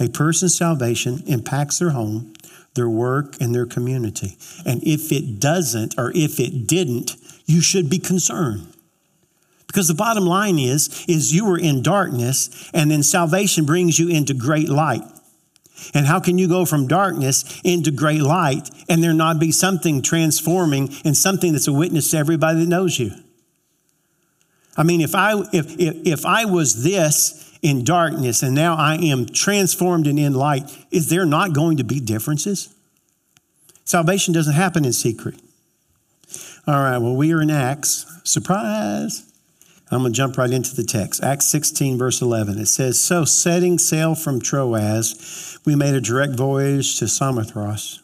A person's salvation impacts their home, their work, and their community. And if it doesn't, or if it didn't, you should be concerned. Because the bottom line is, is you were in darkness, and then salvation brings you into great light. And how can you go from darkness into great light and there not be something transforming and something that's a witness to everybody that knows you? I mean, if I if if, if I was this in darkness and now I am transformed and in light, is there not going to be differences? Salvation doesn't happen in secret. All right, well, we are in Acts. Surprise. I'm going to jump right into the text. Acts 16, verse 11. It says, So setting sail from Troas, we made a direct voyage to Samothrace,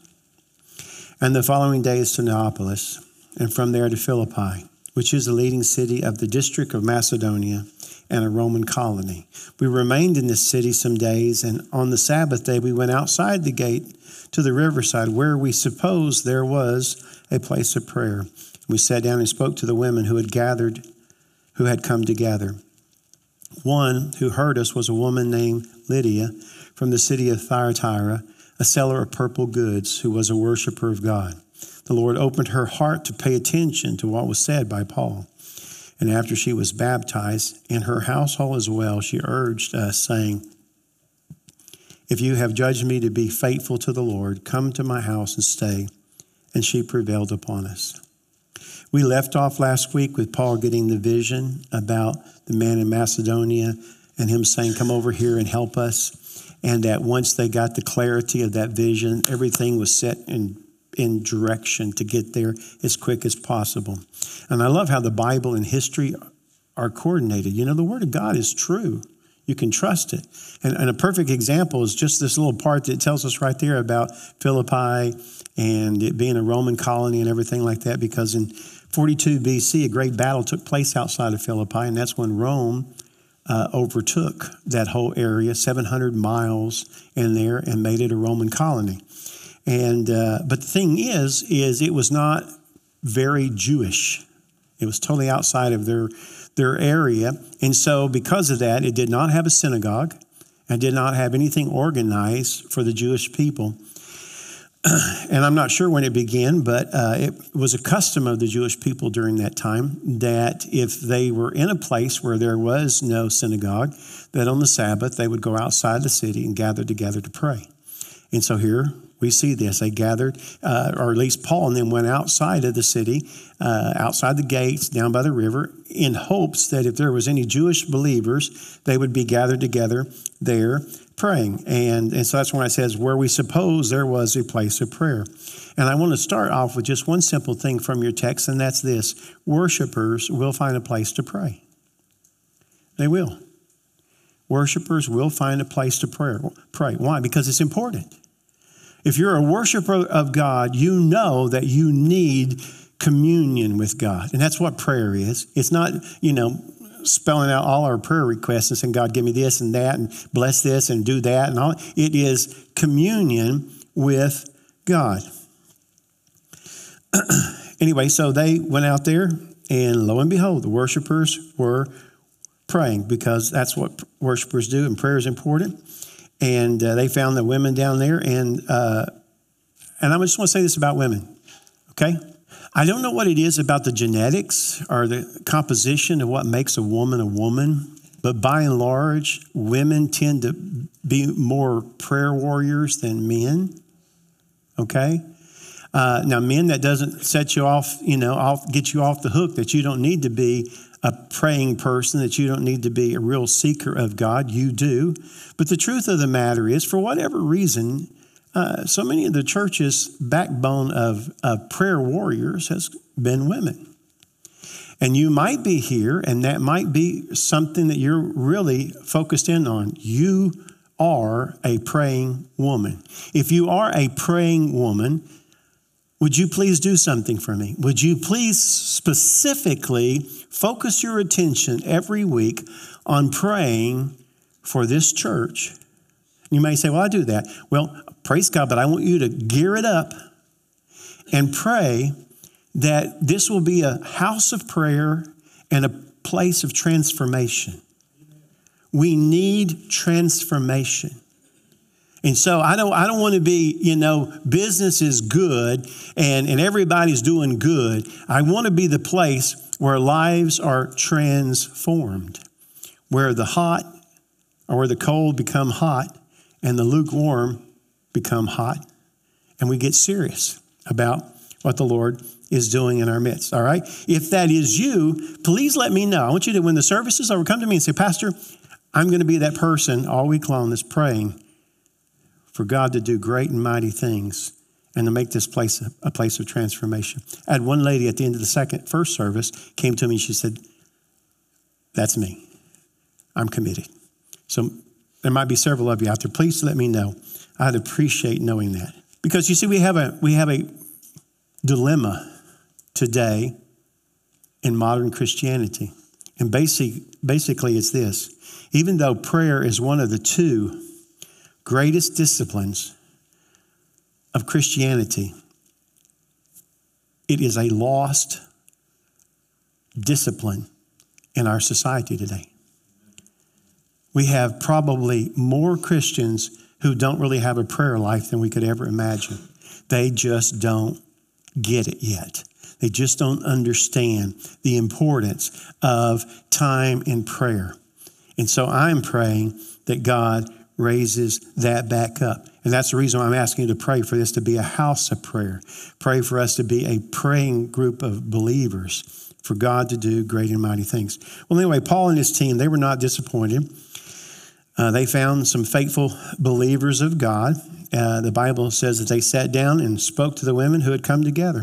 and the following days to Neapolis, and from there to Philippi, which is the leading city of the district of Macedonia and a Roman colony. We remained in this city some days, and on the Sabbath day we went outside the gate to the riverside, where we supposed there was a place of prayer. We sat down and spoke to the women who had gathered who had come together. One who heard us was a woman named Lydia from the city of Thyatira, a seller of purple goods who was a worshiper of God. The Lord opened her heart to pay attention to what was said by Paul. And after she was baptized, in her household as well, she urged us, saying, If you have judged me to be faithful to the Lord, come to my house and stay. And she prevailed upon us. We left off last week with Paul getting the vision about the man in Macedonia and him saying, Come over here and help us. And that once they got the clarity of that vision, everything was set in, in direction to get there as quick as possible. And I love how the Bible and history are coordinated. You know, the Word of God is true. You can trust it. And, and, a perfect example is just this little part that tells us right there about Philippi and it being a Roman colony and everything like that, because in 42 BC, a great battle took place outside of Philippi, and that's when Rome uh, overtook that whole area, 700 miles in there, and made it a Roman colony. And uh, but the thing is, is it was not very Jewish. It was totally outside of their their area, and so because of that, it did not have a synagogue, and did not have anything organized for the Jewish people. and I'm not sure when it began, but uh, it was a custom of the Jewish people during that time that if they were in a place where there was no synagogue, that on the Sabbath they would go outside the city and gather together to pray. And so here we see this. They gathered, uh, or at least Paul and them went outside of the city, uh, outside the gates, down by the river, in hopes that if there was any Jewish believers, they would be gathered together there praying. And, and so that's when I says, where we suppose there was a place of prayer. And I want to start off with just one simple thing from your text, and that's this worshipers will find a place to pray. They will. Worshipers will find a place to pray. Pray. Why? Because it's important. If you're a worshiper of God, you know that you need communion with God. And that's what prayer is. It's not, you know, spelling out all our prayer requests and saying, God, give me this and that, and bless this and do that, and all. It is communion with God. anyway, so they went out there, and lo and behold, the worshipers were praying because that's what worshipers do, and prayer is important. And uh, they found the women down there, and uh, and I just want to say this about women, okay? I don't know what it is about the genetics or the composition of what makes a woman a woman, but by and large, women tend to be more prayer warriors than men. Okay? Uh, now, men, that doesn't set you off, you know, off, get you off the hook that you don't need to be a praying person, that you don't need to be a real seeker of God. You do. But the truth of the matter is, for whatever reason, uh, so many of the church's backbone of, of prayer warriors has been women. And you might be here, and that might be something that you're really focused in on. You are a praying woman. If you are a praying woman, would you please do something for me? Would you please specifically focus your attention every week on praying for this church? You may say, Well, I do that. Well, Praise God, but I want you to gear it up and pray that this will be a house of prayer and a place of transformation. We need transformation. And so I don't, I don't want to be, you know, business is good and, and everybody's doing good. I want to be the place where lives are transformed, where the hot or where the cold become hot and the lukewarm become hot. And we get serious about what the Lord is doing in our midst. All right? If that is you, please let me know. I want you to, when the service is over, come to me and say, Pastor, I'm going to be that person all week long that's praying for God to do great and mighty things and to make this place a, place of transformation. I had one lady at the end of the second, first service came to me and she said, That's me. I'm committed. So there might be several of you out there. Please let me know. I'd appreciate knowing that. Because you see, we have a we have a dilemma today in modern Christianity. And basic, basically, it's this even though prayer is one of the two greatest disciplines of Christianity, it is a lost discipline in our society today. We have probably more Christians who don't really have a prayer life than we could ever imagine. They just don't get it yet. They just don't understand the importance of time in prayer. And so I'm praying that God raises that back up. And that's the reason why I'm asking you to pray for this to be a house of prayer. Pray for us to be a praying group of believers for God to do great and mighty things. Well, anyway, Paul and his team, they were not disappointed. Uh, they found some faithful believers of God. Uh, the Bible says that they sat down and spoke to the women who had come together.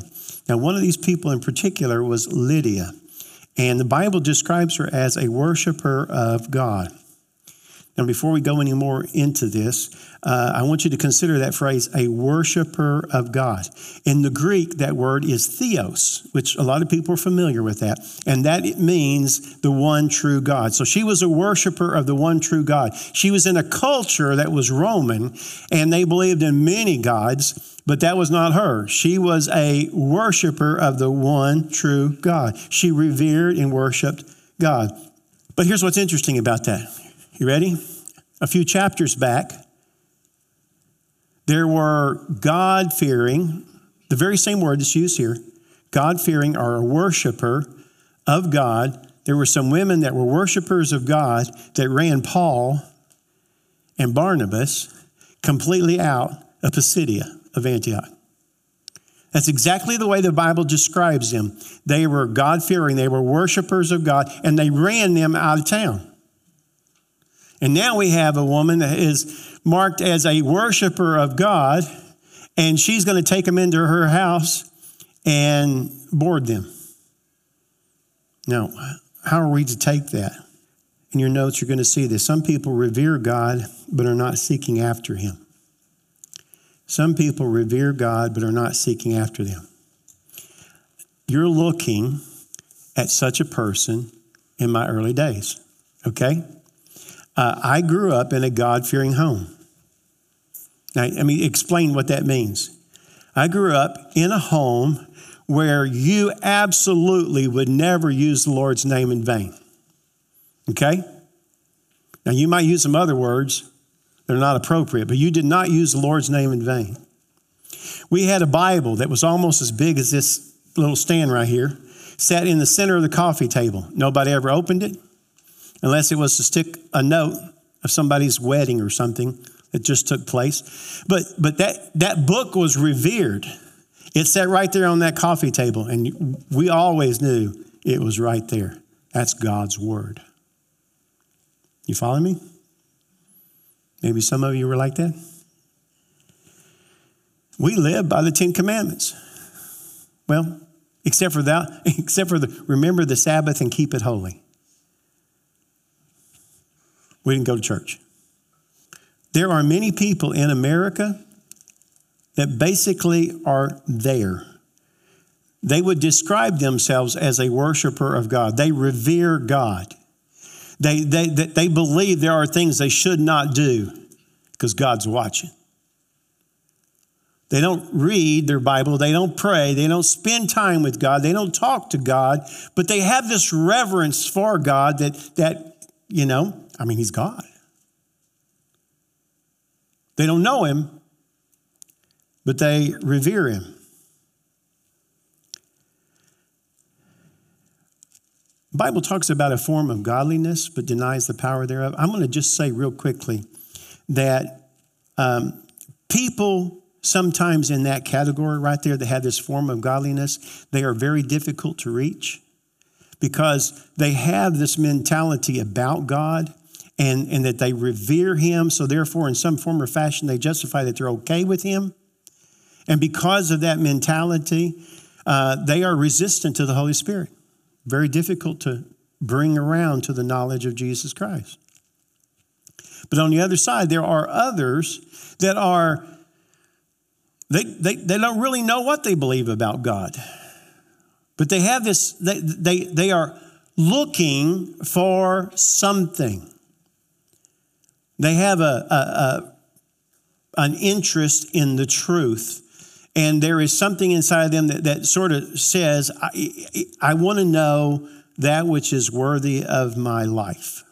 Now, one of these people in particular was Lydia. And the Bible describes her as a worshiper of God. Now, before we go any more into this, uh, I want you to consider that phrase, a worshiper of God. In the Greek, that word is theos, which a lot of people are familiar with that, and that it means the one true God. So she was a worshiper of the one true God. She was in a culture that was Roman, and they believed in many gods. But that was not her. She was a worshiper of the one true God. She revered and worshiped God. But here's what's interesting about that. You ready? A few chapters back, there were God fearing, the very same word that's used here, God fearing or a worshiper of God. There were some women that were worshipers of God that ran Paul and Barnabas completely out of Pisidia of Antioch. That's exactly the way the Bible describes them. They were God fearing, they were worshipers of God, and they ran them out of town. And now we have a woman that is marked as a worshiper of God, and she's going to take them into her house and board them. Now, how are we to take that? In your notes, you're going to see this. Some people revere God, but are not seeking after Him. Some people revere God but are not seeking after them. You're looking at such a person in my early days, okay? Uh, I grew up in a God fearing home. Now, I mean, explain what that means. I grew up in a home where you absolutely would never use the Lord's name in vain. Okay? Now, you might use some other words, they're not appropriate, but you did not use the Lord's name in vain. We had a Bible that was almost as big as this little stand right here, sat in the center of the coffee table. Nobody ever opened it unless it was to stick a note of somebody's wedding or something that just took place. But, but that, that book was revered. It sat right there on that coffee table, and we always knew it was right there. That's God's Word. You follow me? Maybe some of you were like that. We live by the Ten Commandments. Well, except for that, except for the remember the Sabbath and keep it holy. We didn't go to church. There are many people in America that basically are there. They would describe themselves as a worshiper of God. They revere God. They, they, they believe there are things they should not do because God's watching. They don't read their Bible, they don't pray, they don't spend time with God, they don't talk to God, but they have this reverence for God that, that you know, I mean, He's God. They don't know him, but they revere him. The Bible talks about a form of godliness but denies the power thereof. I'm going to just say real quickly that um, people sometimes in that category right there that have this form of godliness, they are very difficult to reach because they have this mentality about God and, and that they revere Him. So, therefore, in some form or fashion, they justify that they're okay with Him. And because of that mentality, uh, they are resistant to the Holy Spirit very difficult to bring around to the knowledge of Jesus Christ. But on the other side, there are others that are, they, they, they don't really know what they believe about God. But they have this, they, they, they are looking for something. They have a, a, a an interest in the truth and there is something inside of them that, that sort of says, I, I want to know that which is worthy of my life.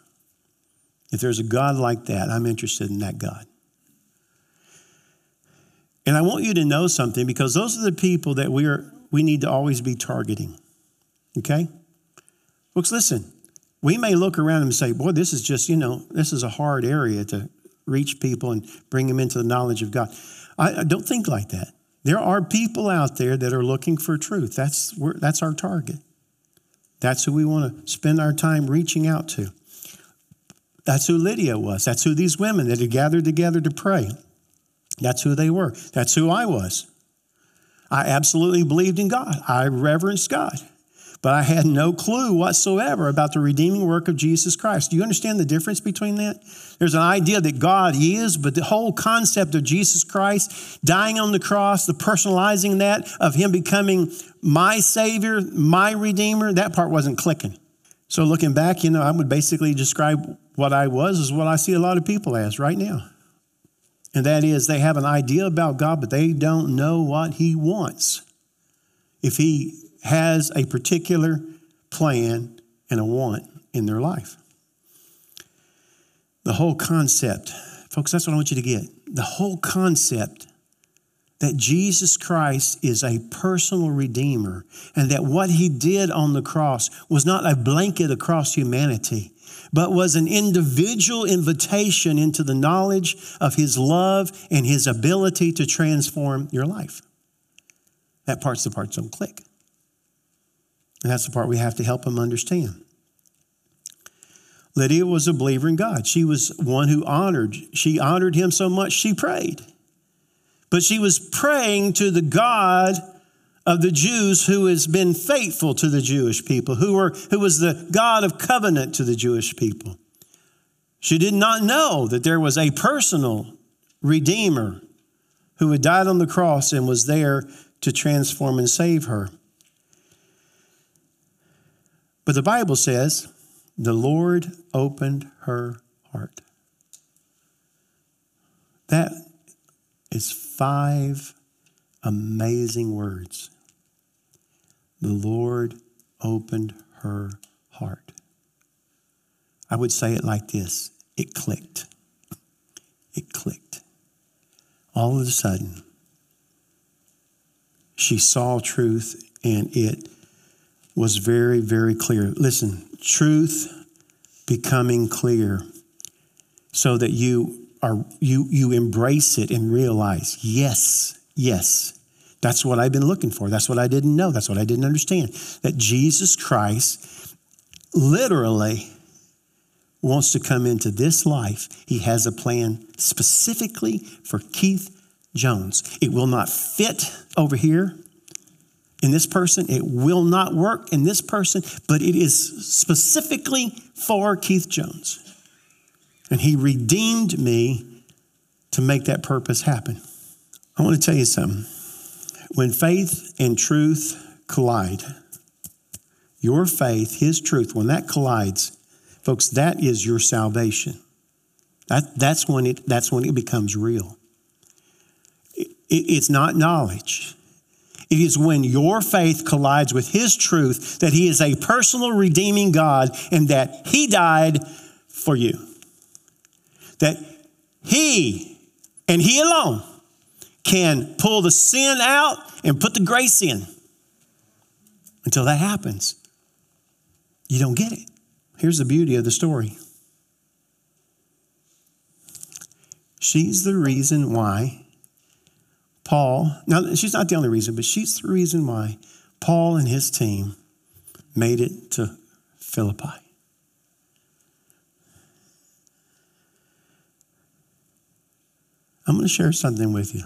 If there's a God like that, I'm interested in that God. And I want you to know something because those are the people that we are we need to always be targeting. Okay? Folks, listen. We may look around and say, boy, this is just, you know, this is a hard area to reach people and bring them into the knowledge of God. I, I don't think like that. There are people out there that are looking for truth. That's, where, that's our target. That's who we want to spend our time reaching out to. That's who Lydia was. That's who these women that had gathered together to pray. That's who they were. That's who I was. I absolutely believed in God. I reverenced God but I had no clue whatsoever about the redeeming work of Jesus Christ. Do you understand the difference between that? There's an idea that God is, but the whole concept of Jesus Christ dying on the cross, the personalizing that, of Him becoming my Savior, my Redeemer, that part wasn't clicking. So looking back, you know, I would basically describe what I was as what I see a lot of people as right now. And that is, they have an idea about God, but they don't know what He wants. If He has a particular plan and a want in their life. The whole concept, folks, that's what I want you to get. The whole concept that Jesus Christ is a personal redeemer and that what he did on the cross was not a blanket across humanity, but was an individual invitation into the knowledge of his love and his ability to transform your life. That part's the part don't click. And that's the part we have to help him understand. Lydia was a believer in God. She was one who honored. She honored him so much she prayed. But she was praying to the God of the Jews who has been faithful to the Jewish people, who, were, who was the God of covenant to the Jewish people. She did not know that there was a personal Redeemer who had died on the cross and was there to transform and save her. But the Bible says, the Lord opened her heart. That is five amazing words. The Lord opened her heart. I would say it like this it clicked. It clicked. All of a sudden, she saw truth and it was very, very clear. Listen, truth becoming clear so that you are you you embrace it and realize, yes, yes. That's what I've been looking for. That's what I didn't know. That's what I didn't understand. That Jesus Christ literally wants to come into this life. He has a plan specifically for Keith Jones. It will not fit over here in this person. It will not work in this person, but it is specifically for Keith Jones. And he redeemed me to make that purpose happen. I want to tell you something. When faith and truth collide, your faith, his truth, when that collides, folks, that is your salvation. That, that's, when it, that's when it becomes real. It, it, it's not knowledge. It is when your faith collides with His truth that He is a personal redeeming God and that He died for you. That He And He alone can pull the sin out and put the grace in. Until that happens, you don't get it. Here's the beauty of the story she's the reason why Paul, now she's not the only reason, but she's the reason why Paul and his team made it to Philippi. I'm going to share something with you.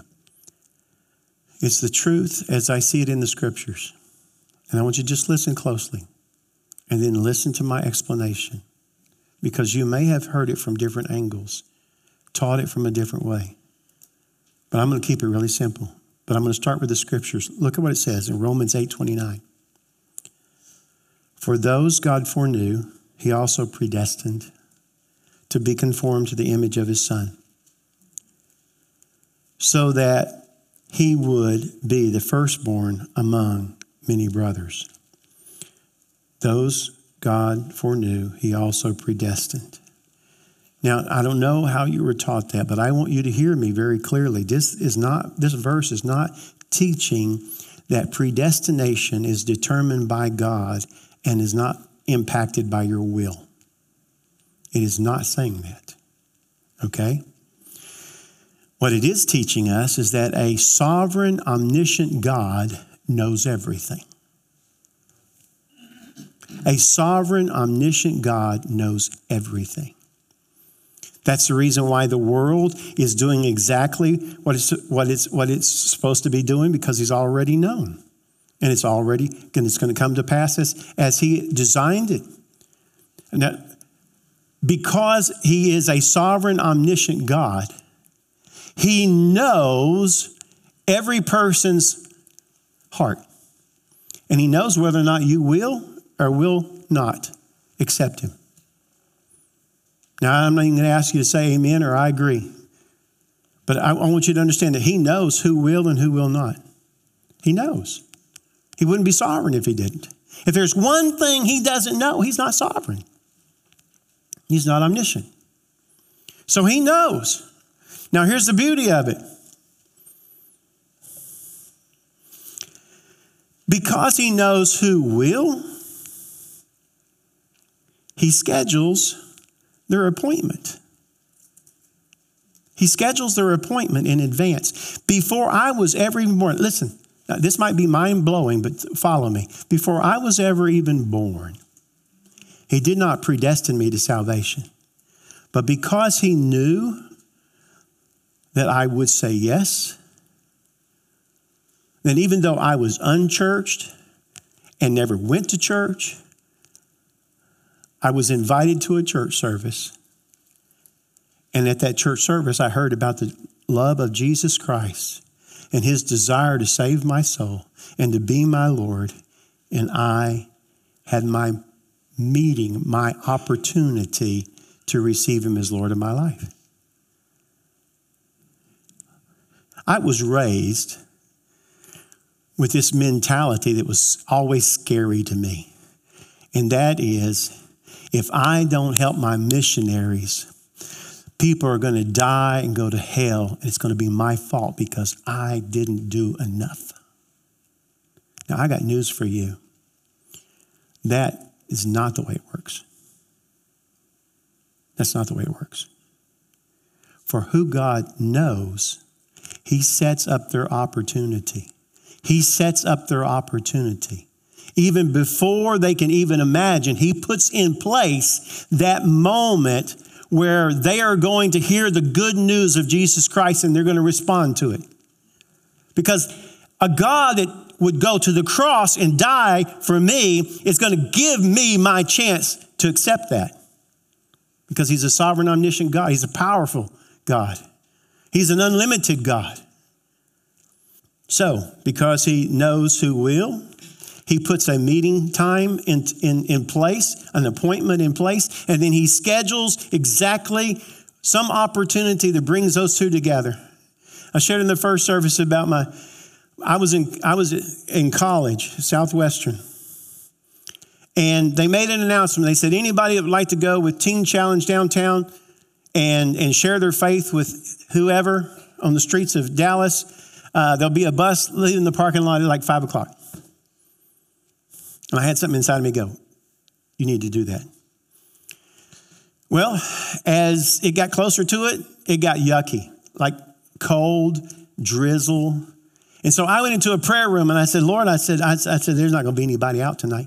It's the truth as I see it in the scriptures. And I want you to just listen closely and then listen to my explanation because you may have heard it from different angles, taught it from a different way. But I'm going to keep it really simple. But I'm going to start with the scriptures. Look at what it says in Romans 8 29. For those God foreknew, he also predestined to be conformed to the image of his Son, so that he would be the firstborn among many brothers. Those God foreknew, he also predestined. Now, I don't know how you were taught that, but I want you to hear me very clearly. This is not this verse is not teaching that predestination is determined by God and is not impacted by your will. It is not saying that. Okay? What it is teaching us is that a sovereign, omniscient God knows everything. A sovereign, omniscient God knows everything. That's the reason why the world is doing exactly what it's, what it's, what it's supposed to be doing because he's already known. And it's already, and it's going to come to pass as, as he designed it. Now, because he is a sovereign, omniscient God, he knows every person's heart. And he knows whether or not you will or will not accept him. Now, I'm not even going to ask you to say amen or I agree. But I, want you to understand that he knows who will and who will not. He knows. He wouldn't be sovereign if he didn't. If there's one thing he doesn't know, he's not sovereign. He's not omniscient. So he knows. Now, here's the beauty of it. Because he knows who will, he schedules their appointment. He schedules their appointment in advance. Before I was ever even born, listen, this might be mind blowing, but follow me. Before I was ever even born, He did not predestine me to salvation. But because He knew that I would say yes, then even though I was unchurched and never went to church, I was invited to a church service. And at that church service, I heard about the love of Jesus Christ and his desire to save my soul and to be my Lord. And I had my meeting, my opportunity to receive him as Lord of my life. I was raised with this mentality that was always scary to me. And that is if I don't help my missionaries, people are going to die and go to hell, and it's going to be my fault because I didn't do enough. Now, I got news for you. That is not the way it works. That's not the way it works. For who God knows, He sets up their opportunity. He sets up their opportunity even before they can even imagine, He puts in place that moment where they are going to hear the good news of Jesus Christ and they're going to respond to it. Because a God that would go to the cross and die for me is going to give me my chance to accept that. Because He's a sovereign, omniscient God, He's a powerful God, He's an unlimited God. So, because He knows who will, he puts a meeting time in, in, in place, an appointment in place, and then he schedules exactly some opportunity that brings those two together. I shared in the first service about my, I was in, I was in college, Southwestern, and they made an announcement. They said, anybody that would like to go with Teen Challenge downtown and, and share their faith with whoever, on the streets of Dallas. Uh, there'll be a bus leaving the parking lot at like five o'clock. And I had something inside of me go, You need to do that. Well, as it got closer to it, it got yucky, like cold, drizzle. And so I went into a prayer room and I said, Lord, I said, I, I said, there's not going to be anybody out tonight.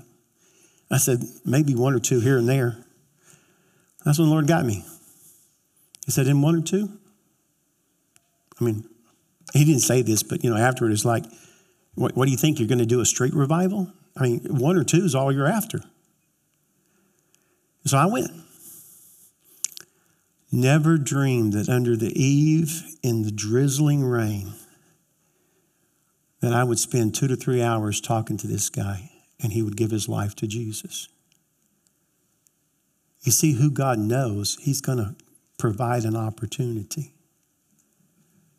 I said, maybe one or two here and there. That's when the Lord got me. He said, in one or two? I mean, he didn't say this, but you know, afterward it's like, what, what do you think? You're going to do a street revival? I mean, one or two is all you're after. So I went. Never dreamed that under the eve in the drizzling rain that I would spend two to three hours talking to this guy and he would give his life to Jesus. You see, who God knows, he's going to provide an opportunity.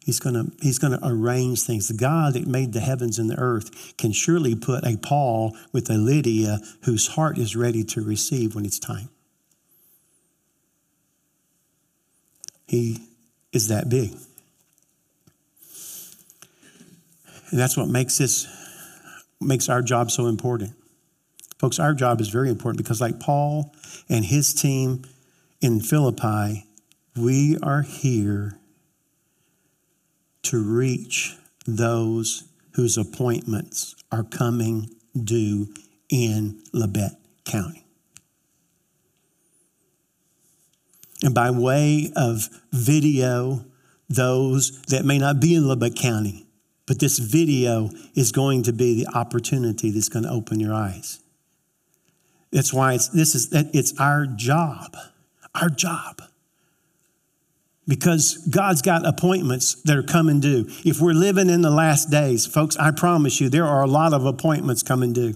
He's going to he's going to arrange things. The God that made the heavens and the earth can surely put a Paul with a Lydia whose heart is ready to receive when it's time. He is that big. And that's what makes this makes our job so important. Folks, our job is very important because like Paul and his team in Philippi, we are here to reach those whose appointments are coming due in Labette County. And by way of video, those that may not be in Lubbock County, but this video is going to be the opportunity that's going to open your eyes. That's why it's, this is, it's our job, our job. Because God's got appointments that are coming due. If we're living in the last days, folks, I promise you, there are a lot of appointments coming due.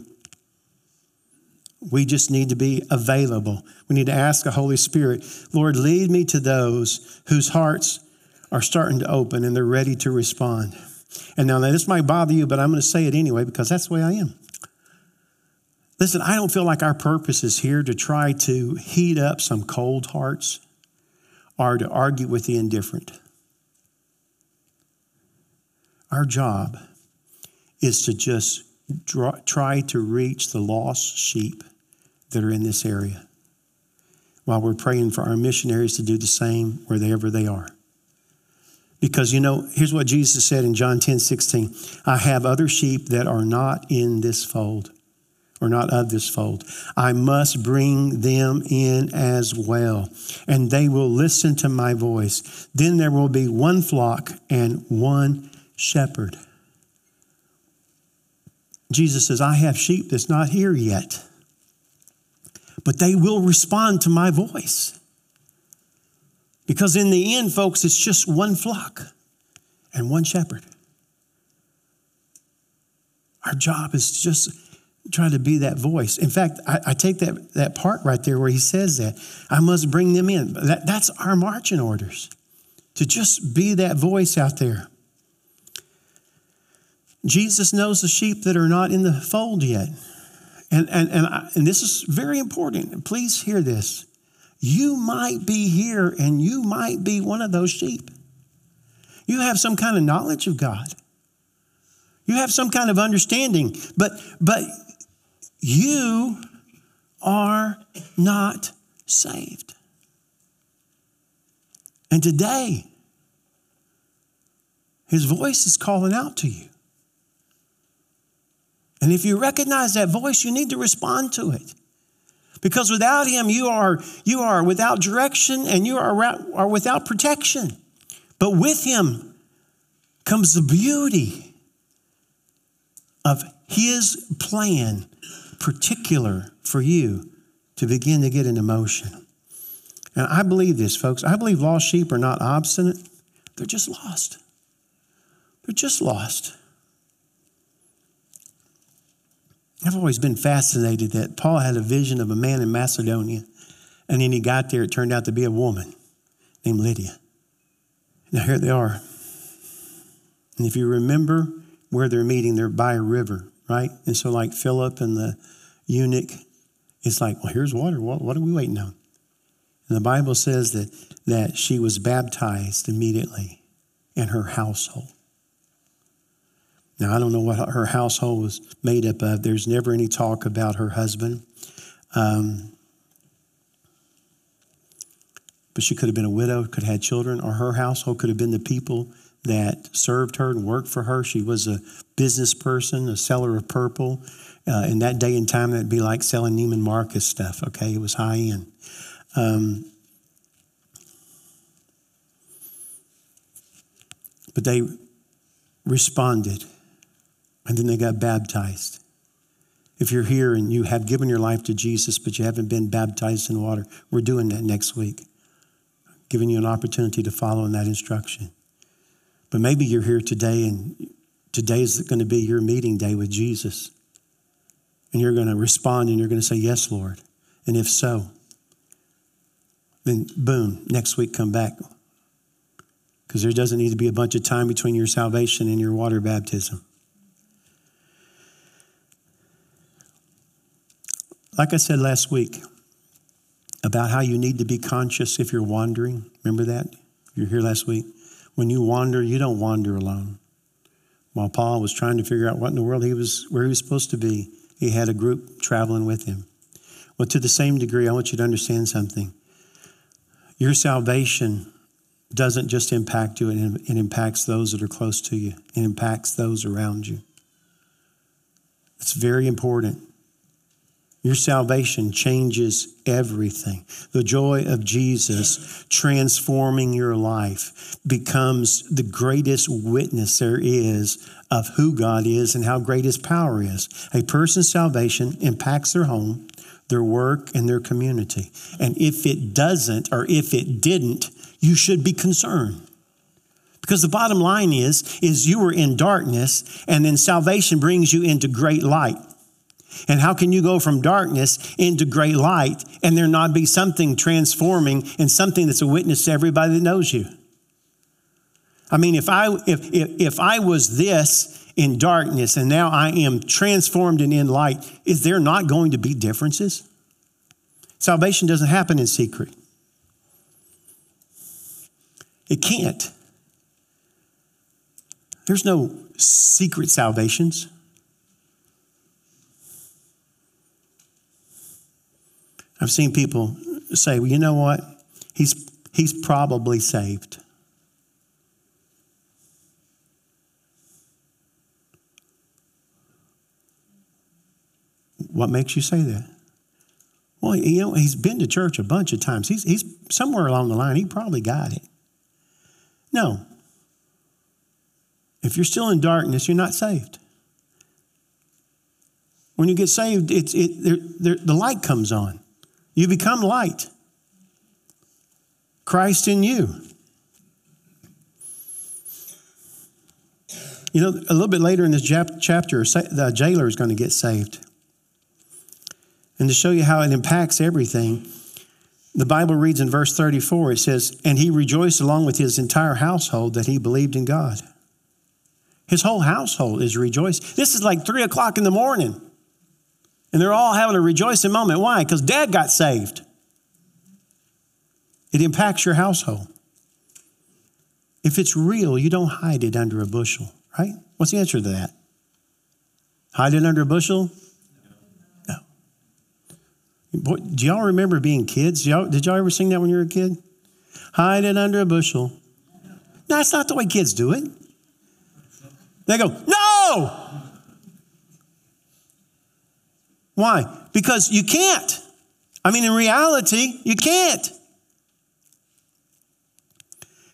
We just need to be available. We need to ask the Holy Spirit, Lord, lead me to those whose hearts are starting to open and they're ready to respond. And now, now this might bother you, but I'm going to say it anyway because that's the way I am. Listen, I don't feel like our purpose is here to try to heat up some cold hearts or to argue with the indifferent. Our job is to just draw, try to reach the lost sheep that are in this area while we're praying for our missionaries to do the same wherever they are. Because, you know, here's what Jesus said in John 10 16 I have other sheep that are not in this fold, or not of this fold. I must bring them in as well, and they will listen to my voice. Then there will be one flock and one shepherd. Jesus says, I have sheep that's not here yet but they will respond to my voice. Because in the end, folks, it's just one flock and one shepherd. Our job is just try to be that voice. In fact, I, I, take that, that part right there where he says that. I must bring them in. That, that's our marching orders to just be that voice out there. Jesus knows the sheep that are not in the fold yet. And, and, and, I, and this is very important. Please hear this. You might be here and you might be one of those sheep. You have some kind of knowledge of God. You have some kind of understanding, but but you are not saved. And today, his voice is calling out to you. And if you recognize that voice, you need to respond to it. Because without him, you are, you are without direction and you are, are without protection. But with him comes the beauty of his plan, particular for you to begin to get into motion. And I believe this, folks. I believe lost sheep are not obstinate, they're just lost. They're just lost. I've always been fascinated that Paul had a vision of a man in Macedonia, and then he got there, it turned out to be a woman named Lydia. Now, here they are. And if you remember where they're meeting, they're by a river, right? And so, like Philip and the eunuch, it's like, well, here's water. What, what are we waiting on? And the Bible says that, that she was baptized immediately in her household. Now, I don't know what her household was made up of. There's never any talk about her husband. Um, but she could have been a widow, could have had children, or her household could have been the people that served her and worked for her. She was a business person, a seller of purple. Uh, in that day and time, that'd be like selling Neiman Marcus stuff, okay? It was high end. Um, but they responded and then they got baptized. If you're here and you have given your life to Jesus, but you haven't been baptized in water, we're doing that next week, giving you an opportunity to follow in that instruction. But maybe you're here today and today is going to be your meeting day with Jesus. And you're going to respond and you're going to say, Yes, Lord. And if so, then boom, next week come back. Because there doesn't need to be a bunch of time between your salvation and your water baptism. Like I said last week about how you need to be conscious if you're wandering. Remember that? You're here last week. When you wander, you don't wander alone. While Paul was trying to figure out what in the world he was where he was supposed to be, he had a group traveling with him. Well, to the same degree, I want you to understand something. Your salvation doesn't just impact you, it impacts those that are close to you, it impacts those around you. It's very important. Your salvation changes everything. The joy of Jesus transforming your life becomes the greatest witness there is of who God is and how great his power is. A person's salvation impacts their home, their work, and their community. And if it doesn't, or if it didn't, you should be concerned. Because the bottom line is, is you were in darkness, and then salvation brings you into great light. And how can you go from darkness into great light and there not be something transforming and something that's a witness to everybody that knows you? I mean, if I if if, if I was this in darkness and now I am transformed and in light, is there not going to be differences? Salvation doesn't happen in secret. It can't. There's no secret salvations. I've seen people say, well, you know what? He's, he's probably saved. What makes you say that? Well, you know, he's been to church a bunch of times. He's, he's somewhere along the line, he probably got it. No. If you're still in darkness, you're not saved. When you get saved, it's, it, the light comes on. You become light. Christ in you. You know, a little bit later in this chapter, the jailer is going to get saved. And to show you how it impacts everything, the Bible reads in verse 34 it says, And he rejoiced along with his entire household that he believed in God. His whole household is rejoicing. This is like three o'clock in the morning. And they're all having a rejoicing moment. Why? Because dad got saved. It impacts your household. If it's real, you don't hide it under a bushel, right? What's the answer to that? Hide it under a bushel? Boy, do y'all remember being kids? Y'all, did y'all ever sing that when you were a kid? Hide it under a bushel. No, that's not the way kids do it. They go, no! Why? Because you can't. I mean, in reality, you can't.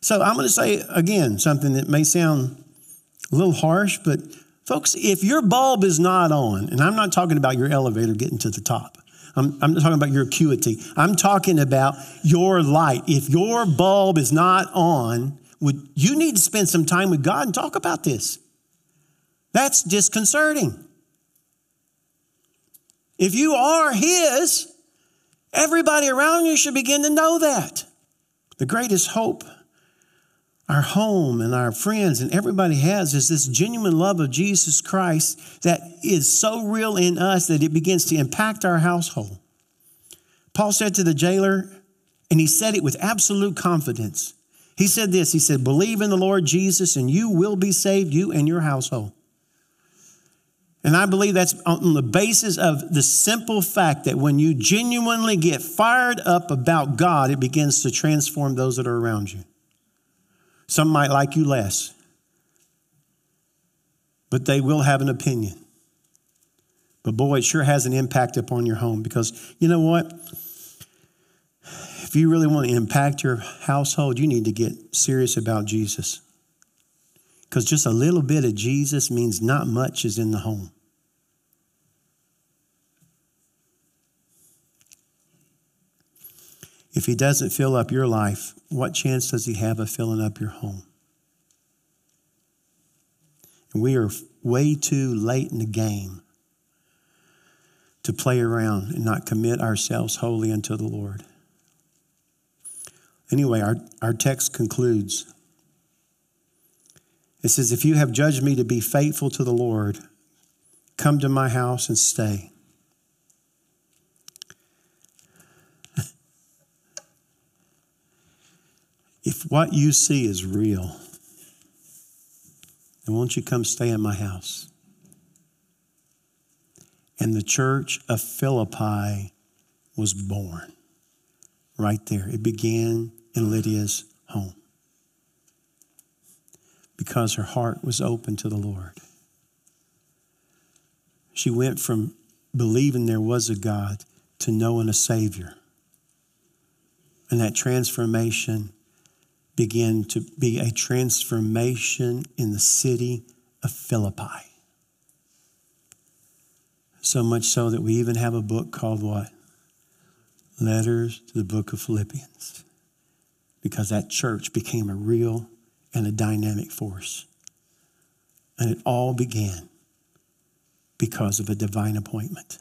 So I'm going to say again something that may sound a little harsh, but folks, if your bulb is not on, and I'm not talking about your elevator getting to the top, I'm, I'm talking about your acuity. I'm talking about your light. If your bulb is not on, would you need to spend some time with God and talk about this? That's disconcerting. If you are His, everybody around you should begin to know that. The greatest hope our home and our friends and everybody has is this genuine love of Jesus Christ that is so real in us that it begins to impact our household. Paul said to the jailer, and he said it with absolute confidence He said this He said, Believe in the Lord Jesus and you will be saved, you and your household. And I believe that's on the basis of the simple fact that when you genuinely get fired up about God, it begins to transform those that are around you. Some might like you less, but they will have an opinion. But boy, it sure has an impact upon your home because you know what? If you really want to impact your household, you need to get serious about Jesus. Because just a little bit of Jesus means not much is in the home. If he doesn't fill up your life, what chance does he have of filling up your home? And we are way too late in the game to play around and not commit ourselves wholly unto the Lord. Anyway, our, our text concludes it says, If you have judged me to be faithful to the Lord, come to my house and stay. If what you see is real, then won't you come stay in my house? And the church of Philippi was born right there. It began in Lydia's home because her heart was open to the Lord. She went from believing there was a God to knowing a Savior. And that transformation began to be a transformation in the city of Philippi. So much so that we even have a book called what? Letters to the Book of Philippians. Because that church became a real and a dynamic force. And it all began because of a divine appointment.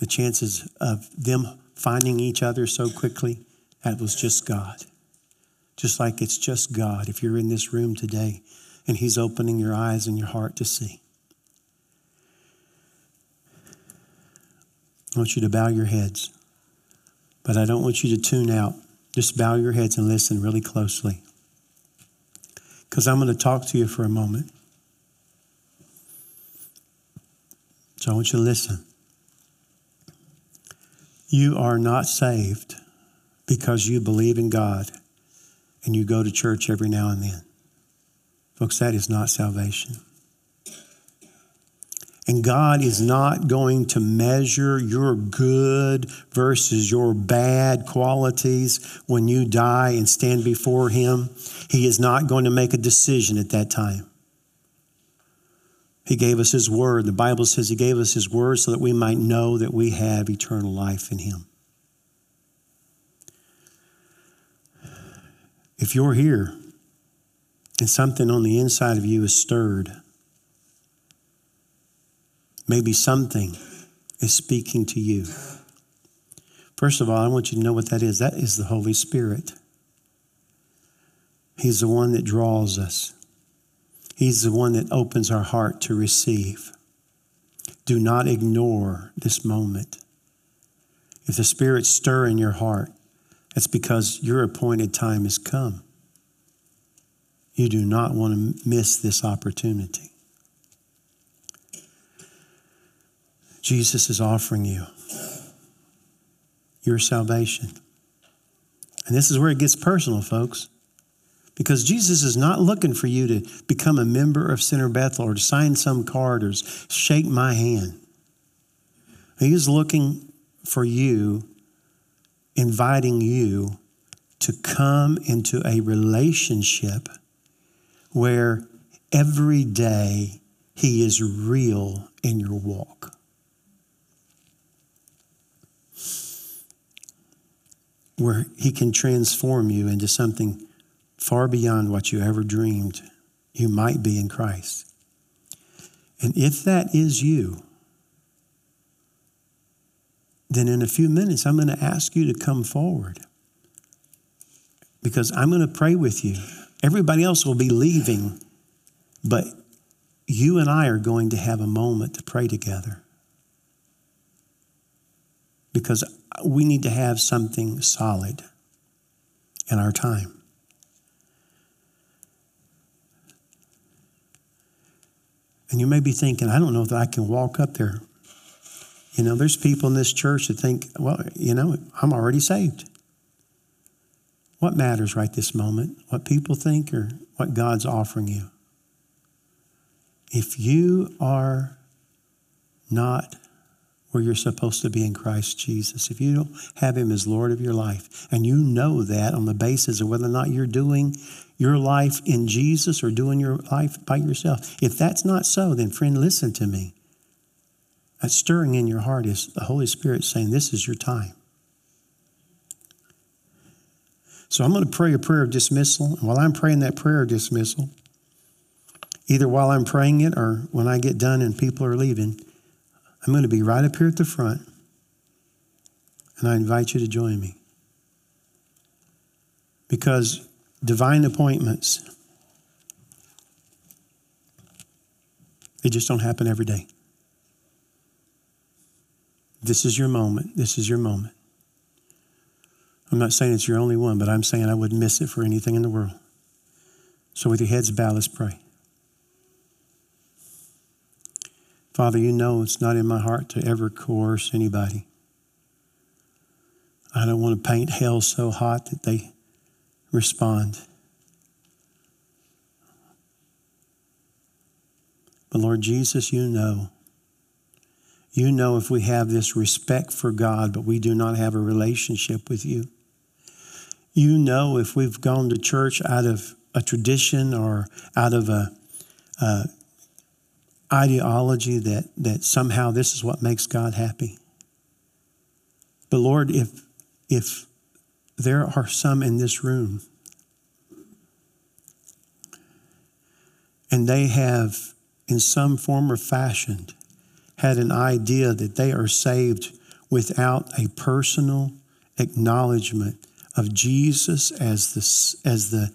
The chances of them finding each other so quickly, that was just God. Just like it's just God if you're in this room today and He's opening your eyes and your heart to see. I want you to bow your heads, but I don't want you to tune out. Just bow your heads and listen really closely because I'm going to talk to you for a moment. So I want you to listen. You are not saved because you believe in God and you go to church every now and then. Folks, that is not salvation. And God is not going to measure your good versus your bad qualities when you die and stand before Him. He is not going to make a decision at that time. He gave us His Word. The Bible says He gave us His Word so that we might know that we have eternal life in Him. If you're here and something on the inside of you is stirred, Maybe something is speaking to you. First of all, I want you to know what that is. That is the Holy Spirit. He's the one that draws us, He's the one that opens our heart to receive. Do not ignore this moment. If the Spirit stir in your heart, that's because your appointed time has come. You do not want to miss this opportunity. Jesus is offering you your salvation. And this is where it gets personal, folks. Because Jesus is not looking for you to become a member of Center Bethel or to sign some card or shake my hand. He is looking for you, inviting you to come into a relationship where every day He is real in your walk. where He can transform you into something far beyond what you ever dreamed you might be in Christ. And if that is you, then in a few minutes, I'm going to ask you to come forward because I'm going to pray with you. Everybody else will be leaving, but you and I are going to have a moment to pray together because we need to have something solid in our time. And you may be thinking, I don't know that I can walk up there. You know, there's people in this church that think, well, you know, I'm already saved. What matters right this moment? What people think or what God's offering you? If you are not where you're supposed to be in Christ Jesus, if you don't have Him as Lord of your life, and you know that on the basis of whether or not you're doing your life in Jesus or doing your life by yourself, if that's not so, then friend, listen to me. That stirring in your heart is the Holy Spirit saying, This is your time. So I'm going to pray a prayer of dismissal. And while I'm praying that prayer of dismissal, either while I'm praying it or when I get done and people are leaving, I'm going to be right up here at the front. And I invite you to join me. Because divine appointments, they just don't happen every day. This is your moment. This is your moment. I'm not saying it's your only one, but I'm saying I wouldn't miss it for anything in the world. So, with your heads bowed, let's pray. Father, you know it's not in my heart to ever coerce anybody. I don't want to paint hell so hot that they respond. But Lord Jesus, you know. You know if we have this respect for God, but we do not have a relationship with you. You know if we've gone to church out of a tradition or out of a, a ideology that, that somehow this is what makes God happy. But Lord, if, if there are some in this room and they have, in some form or fashion, had an idea that they are saved without a personal acknowledgement of Jesus as the, as the,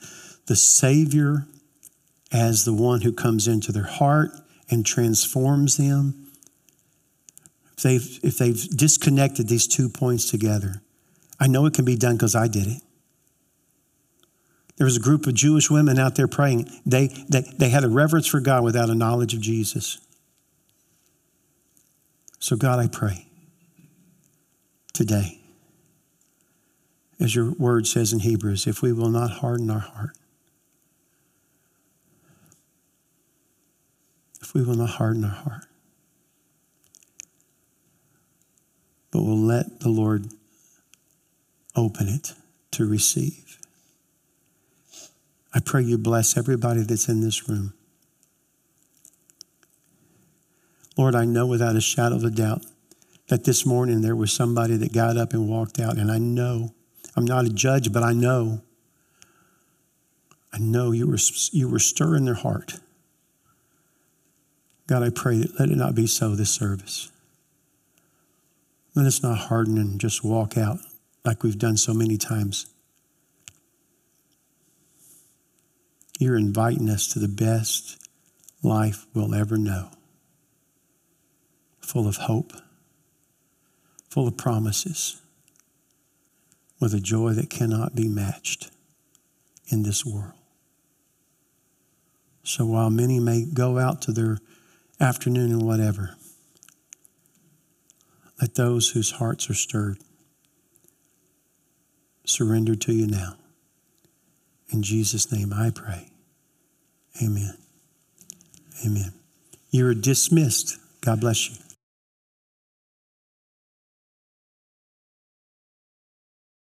the Savior, as the one who comes into their heart and transforms them. If they've, if they've disconnected these two points together, I know it can be done because I did it. There was a group of Jewish women out there praying. They, they, they had a reverence for God without a knowledge of Jesus. So, God, I pray today, as your word says in Hebrews, if we will not harden our heart, if we will not harden our heart, but will let the Lord open it to receive. I pray you bless everybody that's in this room. Lord, I know without a shadow of a doubt that this morning there was somebody that got up and walked out. And I know, I'm not a judge, but I know, I know you were, you were stirring their heart. God, I pray that let it not be so this service. Let us not harden and just walk out like we've done so many times. You're inviting us to the best life we'll ever know full of hope, full of promises, with a joy that cannot be matched in this world. So while many may go out to their afternoon and whatever, let those whose hearts are stirred surrender to you now. In Jesus' name I pray. Amen. Amen. You're dismissed. God bless you.